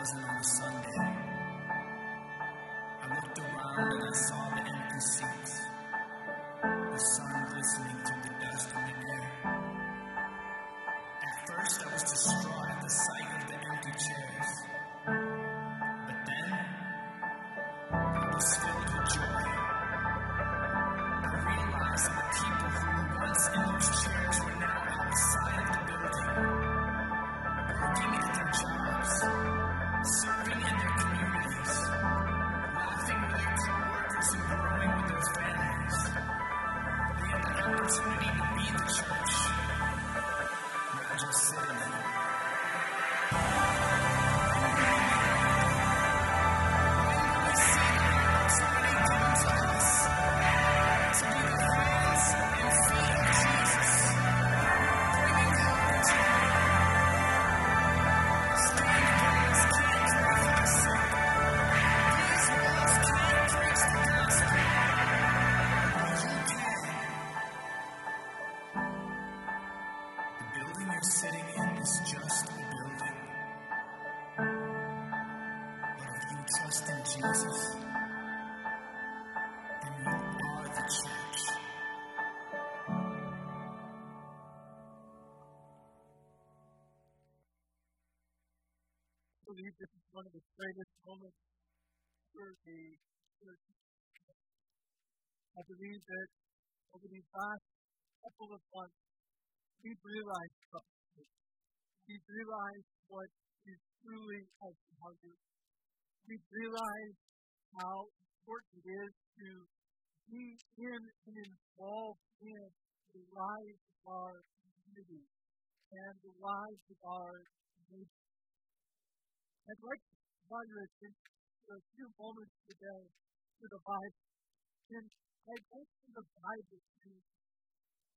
wasn't on a Sunday. Believe this is one of the greatest moments for the church. I believe that over these last couple of months, we've realized something. We've realized what is truly has hunger. We've realized how important it is to be in and involved in the lives of our community and the lives of our nation. I'd like to draw your attention for a few moments today to the Bible. And I'd like for the Bible to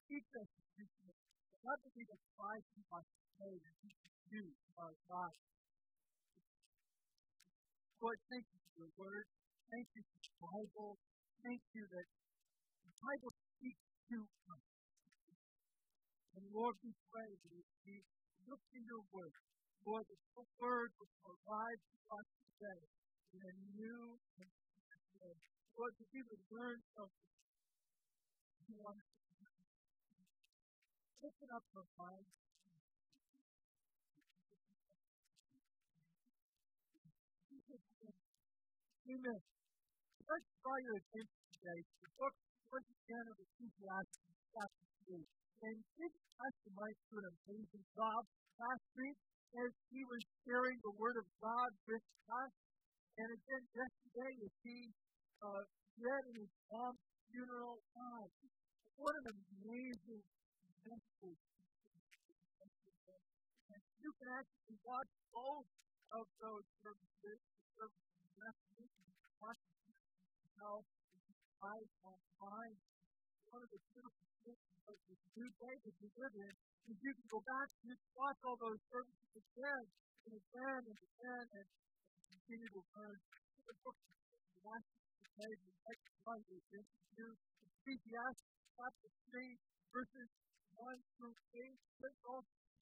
teach us something. Not to be in my say that we can do our lives. Lord, thank you for your word. Thank you for the Bible. Thank you that the Bible speaks to us. And Lord, we pray that we look in your word, Lord, your word will arrive to us today in a new and way. Lord, that we would learn something. You want us to learn. Open up our minds. Amen. Let's draw your attention today to the book, once again, of Ecclesiastes, chapter 3. And this pastor might do an amazing job last week as he was sharing the Word of God with us. And again, yesterday, as he uh, read in his mom's funeral, God, what an amazing message. And you can actually watch both of those services, the service in the afternoon, and the online. One of the beautiful about this new that we live in is you can go back and you can watch all those services again and again and again and, continue to learn. The book of watch today, the next one is into Ecclesiastes chapter 3, verses 1 through 8. Let's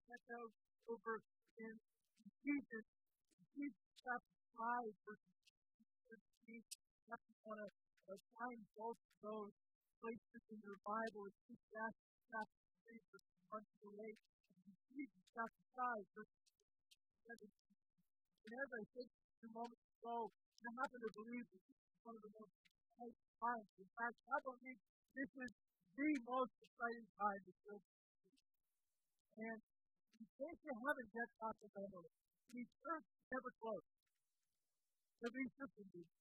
check out over in Ephesians, Ephesians chapter 5, verses 15. I want to find both of those places in your Bible. Ecclesiastes chapter 3, verses 1 through 8, and Ephesians chapter 5, verse 7. And as I said a few moments ago, I happen to believe that this is one of the most exciting times. In fact, I believe this is the most exciting time to build And in case you haven't yet got the memo, the church never closed. This one did.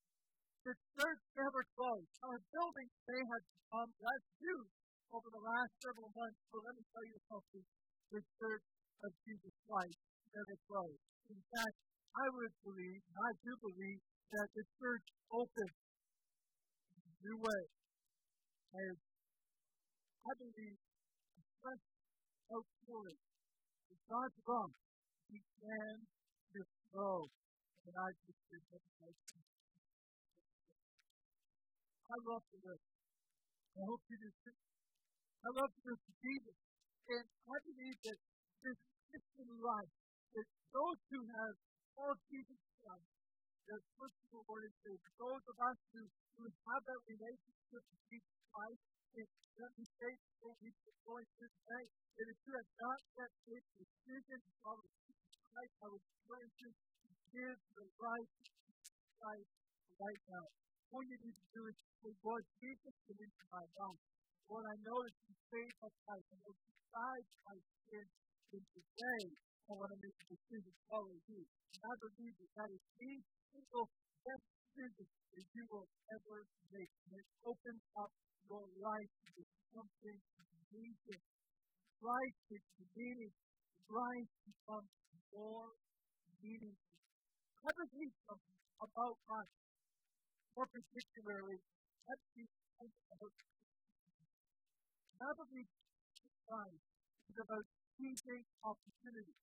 The church never closed. Our buildings may have become less used over the last several months, but let me tell you something. The church of Jesus Christ never closed. In fact, I would believe, and I do believe, that the church opened in a new way. And I believe a fresh outpouring of God's love began to flow. And I just did that. I love to live. I hope you do too. I love to live for Jesus. And I believe that this Christian life, that those who have call Jesus Christ their personal Lord and Savior. Those of us who, who have that relationship with Jesus Christ, and let me say what we are going through today, that if you have not yet made the decision to follow Jesus Christ, I would encourage you to give the right to Jesus Christ right now. To do is say, Lord Jesus, come into my life. Lord, I that you saved my life, and you died my sin, and today I want to make a decision to follow you. And I believe that that is the single best decision that you will ever make. And it opens up your life to something amazing. Life is meaning. Life becomes more meaningful. Let us read something about us. More particularly, let's be about Navigate life is about seizing opportunity.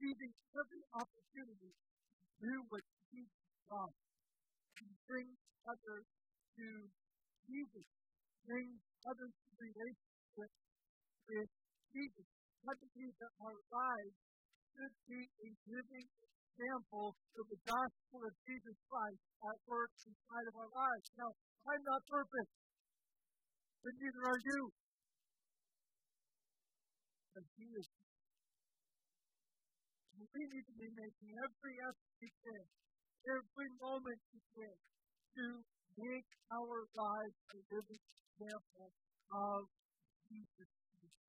Seizing every opportunity to do what Jesus does. To bring others to Jesus. Bring others to relationship with Jesus. Let it be that our lives should be a living example of the gospel of Jesus Christ at work inside of our lives. Now, I'm not perfect, but neither are you. But He is. We need to be making every effort we can, every moment we can, to make our lives a living example of Jesus Christ.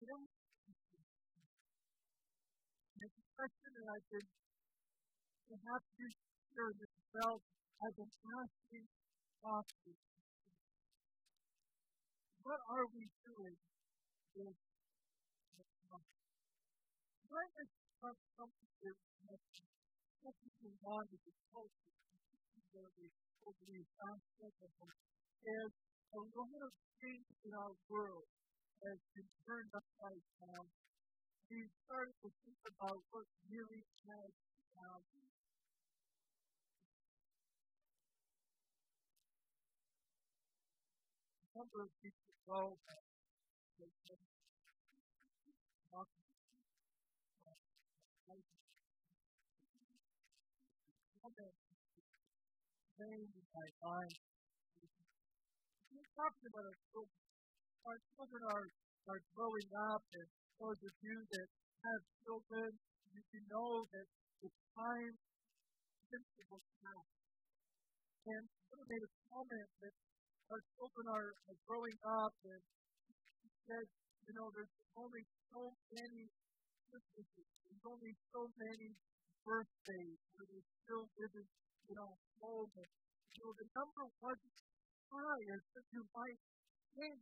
You know, it's a that I've been perhaps you share this well. I've been asking often. What are we doing with Why is something that something wrong with the culture, particularly over the aspect of it, is a lot of things in our world has been turned upside down. Started to think about what really has value. A number of people go they say, talking name in my mind. About our children. Our children are, are growing up, and those of you that have children, you, you know that the time principle counts. And someone made a comment that our children are, are growing up, and he said, you know, there's only so many Christmases, there's only so many birthdays where they still living you know, home. And, you know, the number wasn't high as you might think.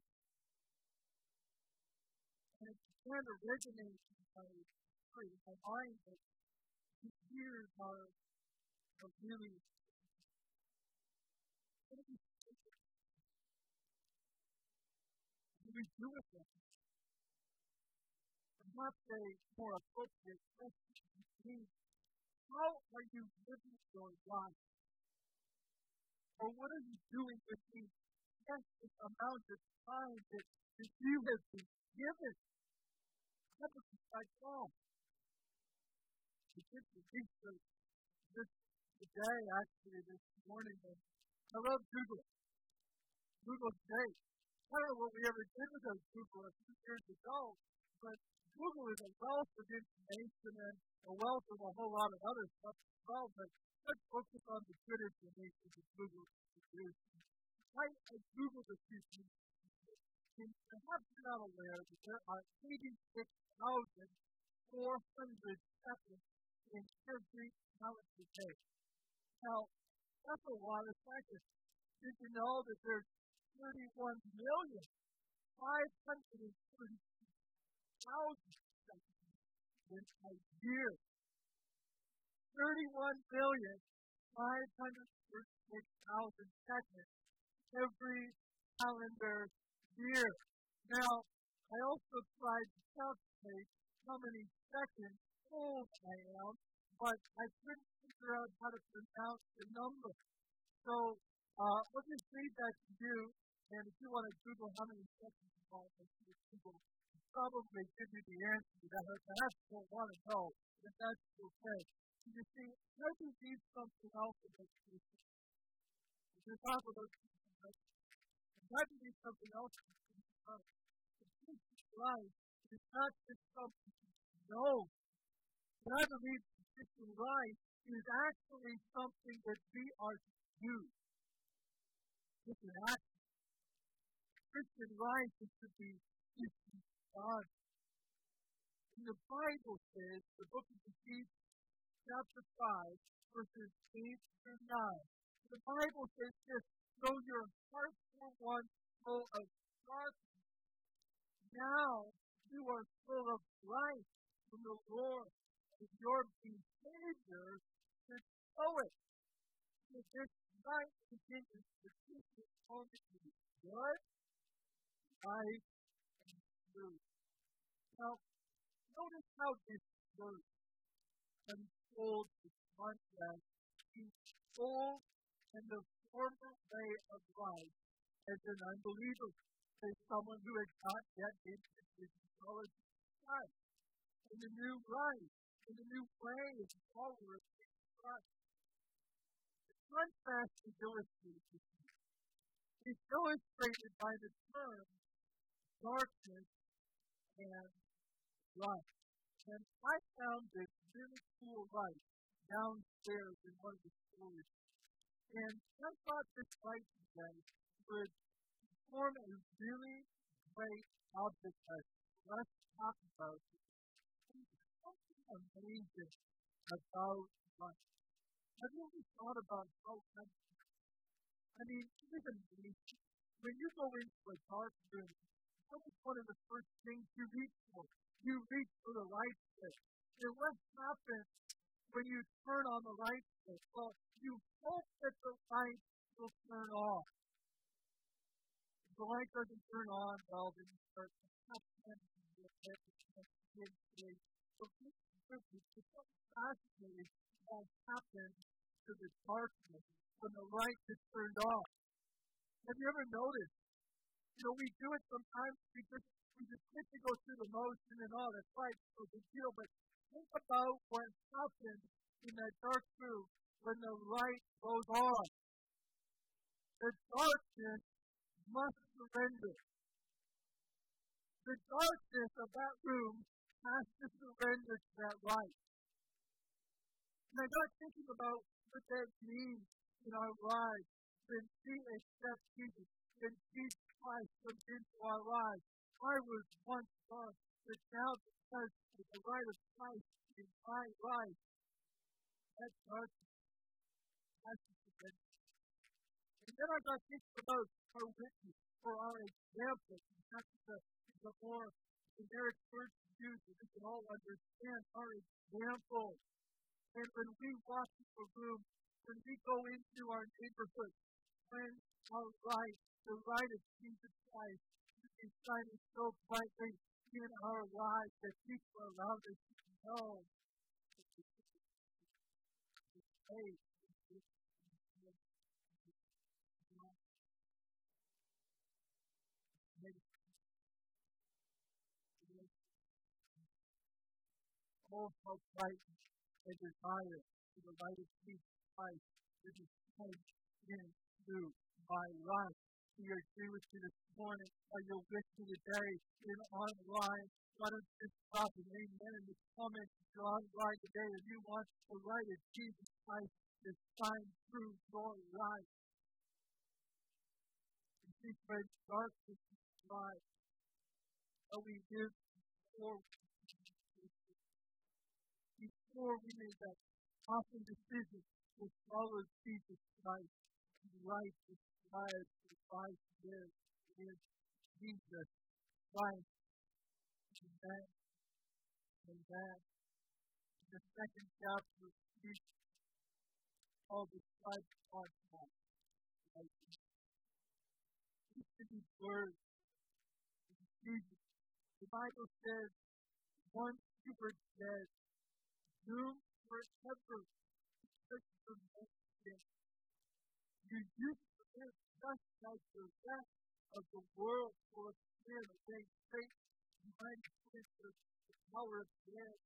And it began to resonate in my, in my mind that these years are, are really what do we do we do with them? Perhaps a more appropriate question is how are you living your life? Or what are you doing with the precious amount of time that, that you have been given? That was like God. The kids were research this today, actually, this morning. I love Google. Google today. I don't know what we ever did with those Google a few years ago, but Google is a wealth of information and a wealth of a whole lot of other stuff as well, but let's focus on the good information that Google produces. I, I Googled a few things, and perhaps you're not aware that there are 86,400 seconds in every calendar day. Now, that's a lot of seconds. Did you know that there's 31 million 530 thousand in a year. Thirty-one million five hundred thirty-six thousand seconds every calendar year. Now, I also tried to calculate how many seconds old I am, but I couldn't figure out how to pronounce the number. So, uh, me read that to you, and if you want to Google how many seconds involved, Google probably give you the answer to that. I don't want to know, but that's okay. You see, maybe need something else about Jesus. If you talk about Jesus, maybe need something else Christian life is not just something you know. But I believe Christian life is actually something that we are to do. It's an action. Christian life is to be God. And the Bible says, the book of Ephesians, chapter 5, verses 8 through 9. The Bible says this, though your hearts were once full of darkness, now you are full of light from the Lord, and your behavior should show it. So this light continues to teach you only to good, right, truth. Now, notice how this verse unfolds the contrast between old and the former way of life as an unbeliever, as someone who has not yet been considered knowledge of Christ, in the new life, in the new way as a follower of Christ. The contrast is illustrated. It's illustrated by the term darkness and light. And I found this really cool light downstairs in one of the stores. And I thought this light today would form a really great object lesson. Let's talk about it. something amazing about light. Have you ever thought about how I mean, it is amazing. When you go into a dark room, what is one of the first things you reach for? You reach for the light switch. And what happens when you turn on the light switch? Well, you hope that the light will turn off. If the light doesn't turn on, well, then you start to have it's so fascinating what happens to the darkness when the light is turned off. Have you ever noticed you know, we do it sometimes. We just we just get to go through the motion and all. That's right, no big deal. But think about what happens in that dark room when the light goes on. The darkness must surrender. The darkness of that room has to surrender to that light. And I got thinking about what that means in our lives when we accept Jesus, when Jesus Christ comes into our lives. I was once lost, but now because of the light of Christ in my life, that darkness has to prevent And then I got thinking about our witness or our example. And that's the, the more generic word to use that we can all understand. Our example. And when we walk in the room, when we go into our neighborhood, when our light the light of Jesus Christ is shining so brightly in our lives that people around us know. Faith Oh, how bright and desire for the light of Jesus Christ that is shining into my life we agree with you this morning. Are you with me today in online? Don't you just stop and amen in the comments you're online today and you want the light of Jesus Christ to shine through your life. And see, friends, darkness is light. But we live before before we made that often decision to follow Jesus Christ and righteous lives Christ is, Jesus Christ. Amen. Amen. In the second chapter of Jesus, Paul describes contact. Right? Each of these words Jesus. The Bible says, you were dead, doomed forever because of. You used to live just like the rest of the world of sin, saying, Satan, mind is the power of dead.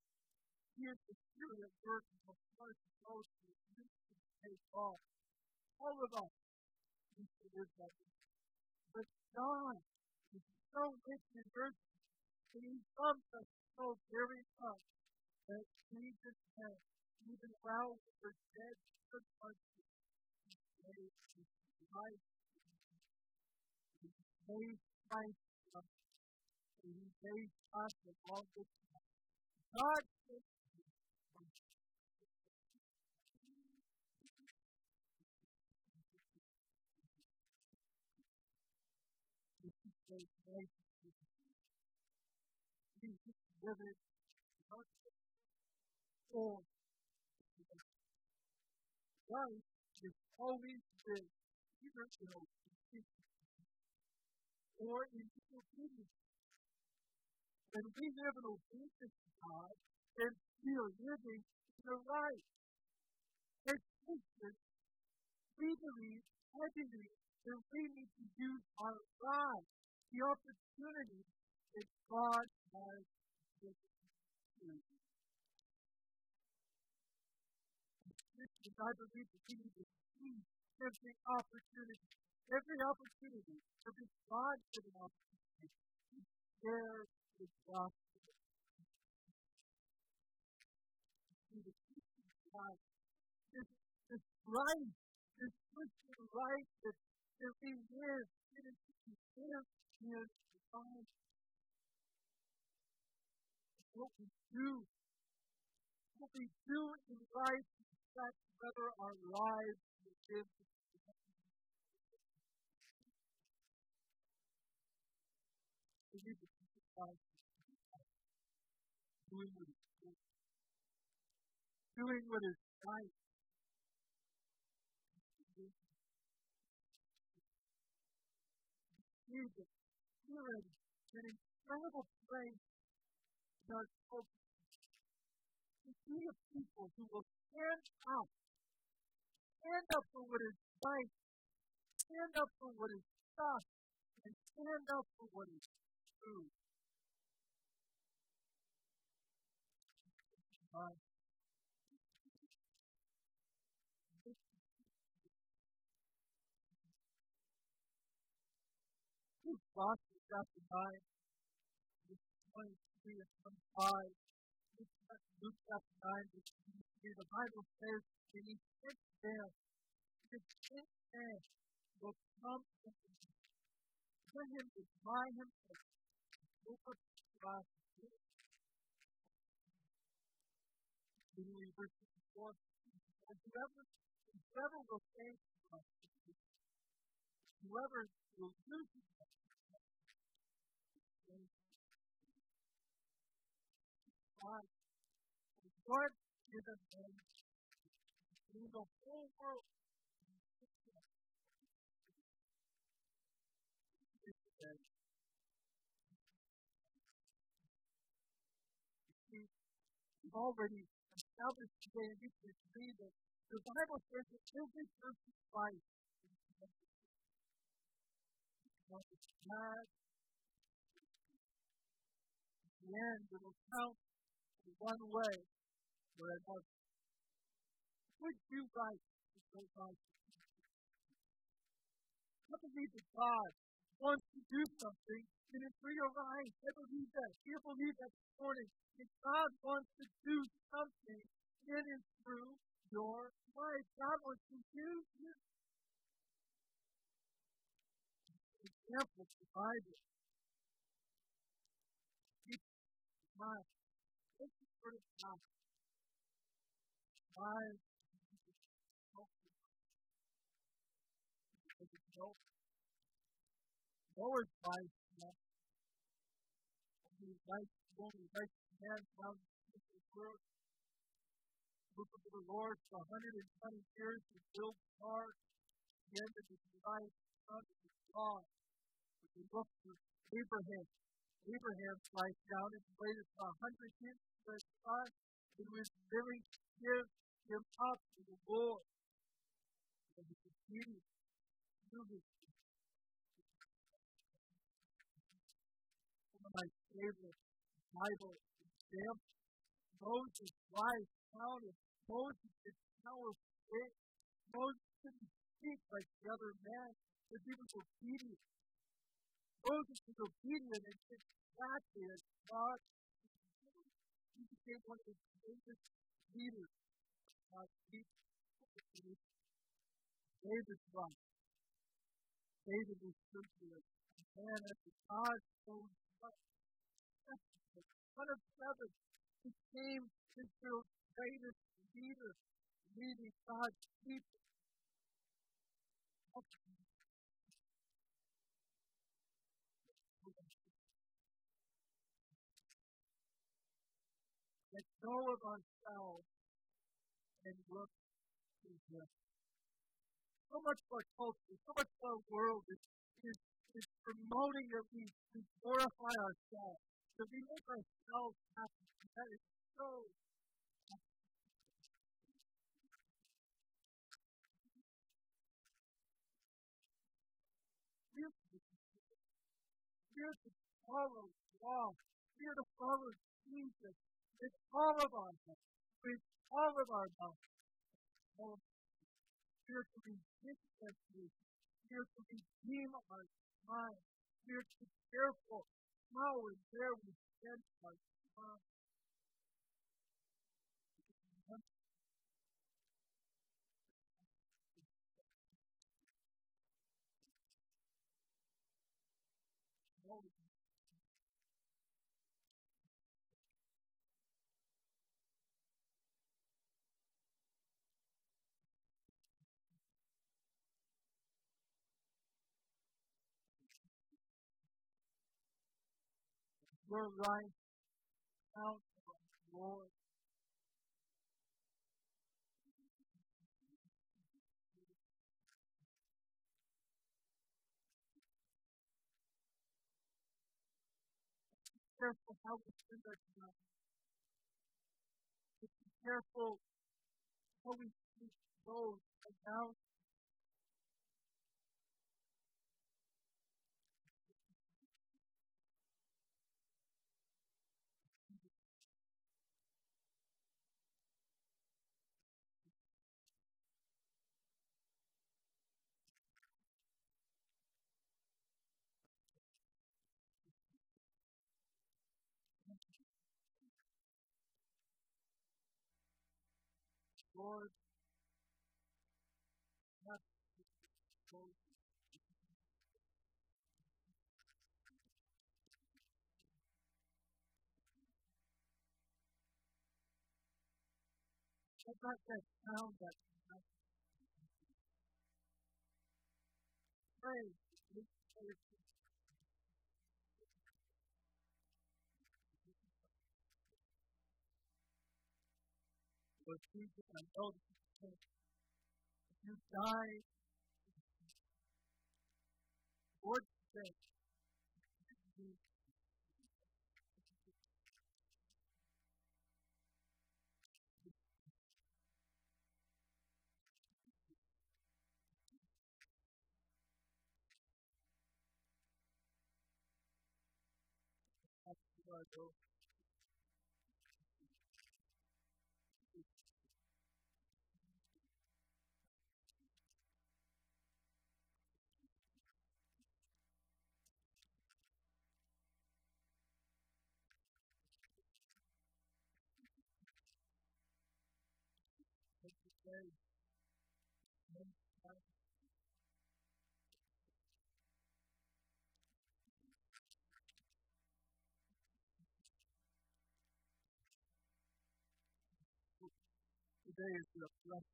He is the spirit work in the heart of those who to take off. All of us need to live that. But God is so rich in mercy, and He loves us so very much that Jesus has, even while we were dead in mercy, He gave His Christ us, and He gave us along with Him. God sent great grace. Jesus is obedience or in disobedience. When we live in obedience to God, then we are living in the right. As Christians, we believe, I believe, that we need to use our lives the opportunity that God has given to Christians, I believe that we need to seize every opportunity, every opportunity, every God-given opportunity to share the gospel. See, the Christian life, this, this life, this Christian life that, that we live, it is to live is divine. What we do, what we do in life affects whether our lives will live we need to keep it doing what is good, doing what is right. Jesus Spirit an incredible place. In our culture to see a people who will stand up, stand up for what is right, stand up for what is just, and stand up for what is true. Uh, chapter 9, verse 23 and 25. Luke chapter 9, verse 23, the Bible says, And he sent them, his sent them will come him, for him deny himself, 54, and whoever, whoever will say whoever will himself, God God given him the whole world. Already established today, you can agree that the Bible says that every person Christ is mad. At the end, it will count one way or another. Would you write to go by believe that God wants to do something in it's for your life. I believe that. You believe that this morning. That God wants to do something in and through your life. God wants to use you. Example provided. Keep mind Word of God. Why? Noah's life, his life, only life man found the world. Look to the Lord for 120 years to build ark. The end of his life, son of his God. But he looked to Abraham. Abraham's life down and waited for a hundred years for his son who was willing to give him up to the Lord. And he continued to his One of my favorite Bible example. Moses' life counted. Moses' faith. Moses didn't speak like the other men, but he was obedient. Moses was obedient and did exactly as God he became one of the greatest leaders God's people. David's life. David was simply a man after God's own. Son of seven became Israel's greatest leader, leading God's people. Let go of ourselves and look to Him. So much of our culture, so much of our world is, is, is promoting that we, we glorify ourselves, that we make ourselves happy. That is so We're to follow God. We're to follow Jesus with all of our heart, with all of our mind. We're to resist temptation. We're to redeem our mind. We're to be careful how and where we spend our time. Your life counts, Lord. careful how we spend our time. Be careful how we speak those around I've got that sound that pray. Lord Jesus, I know that you died. Lord, today, Lord, today. Today is your blessed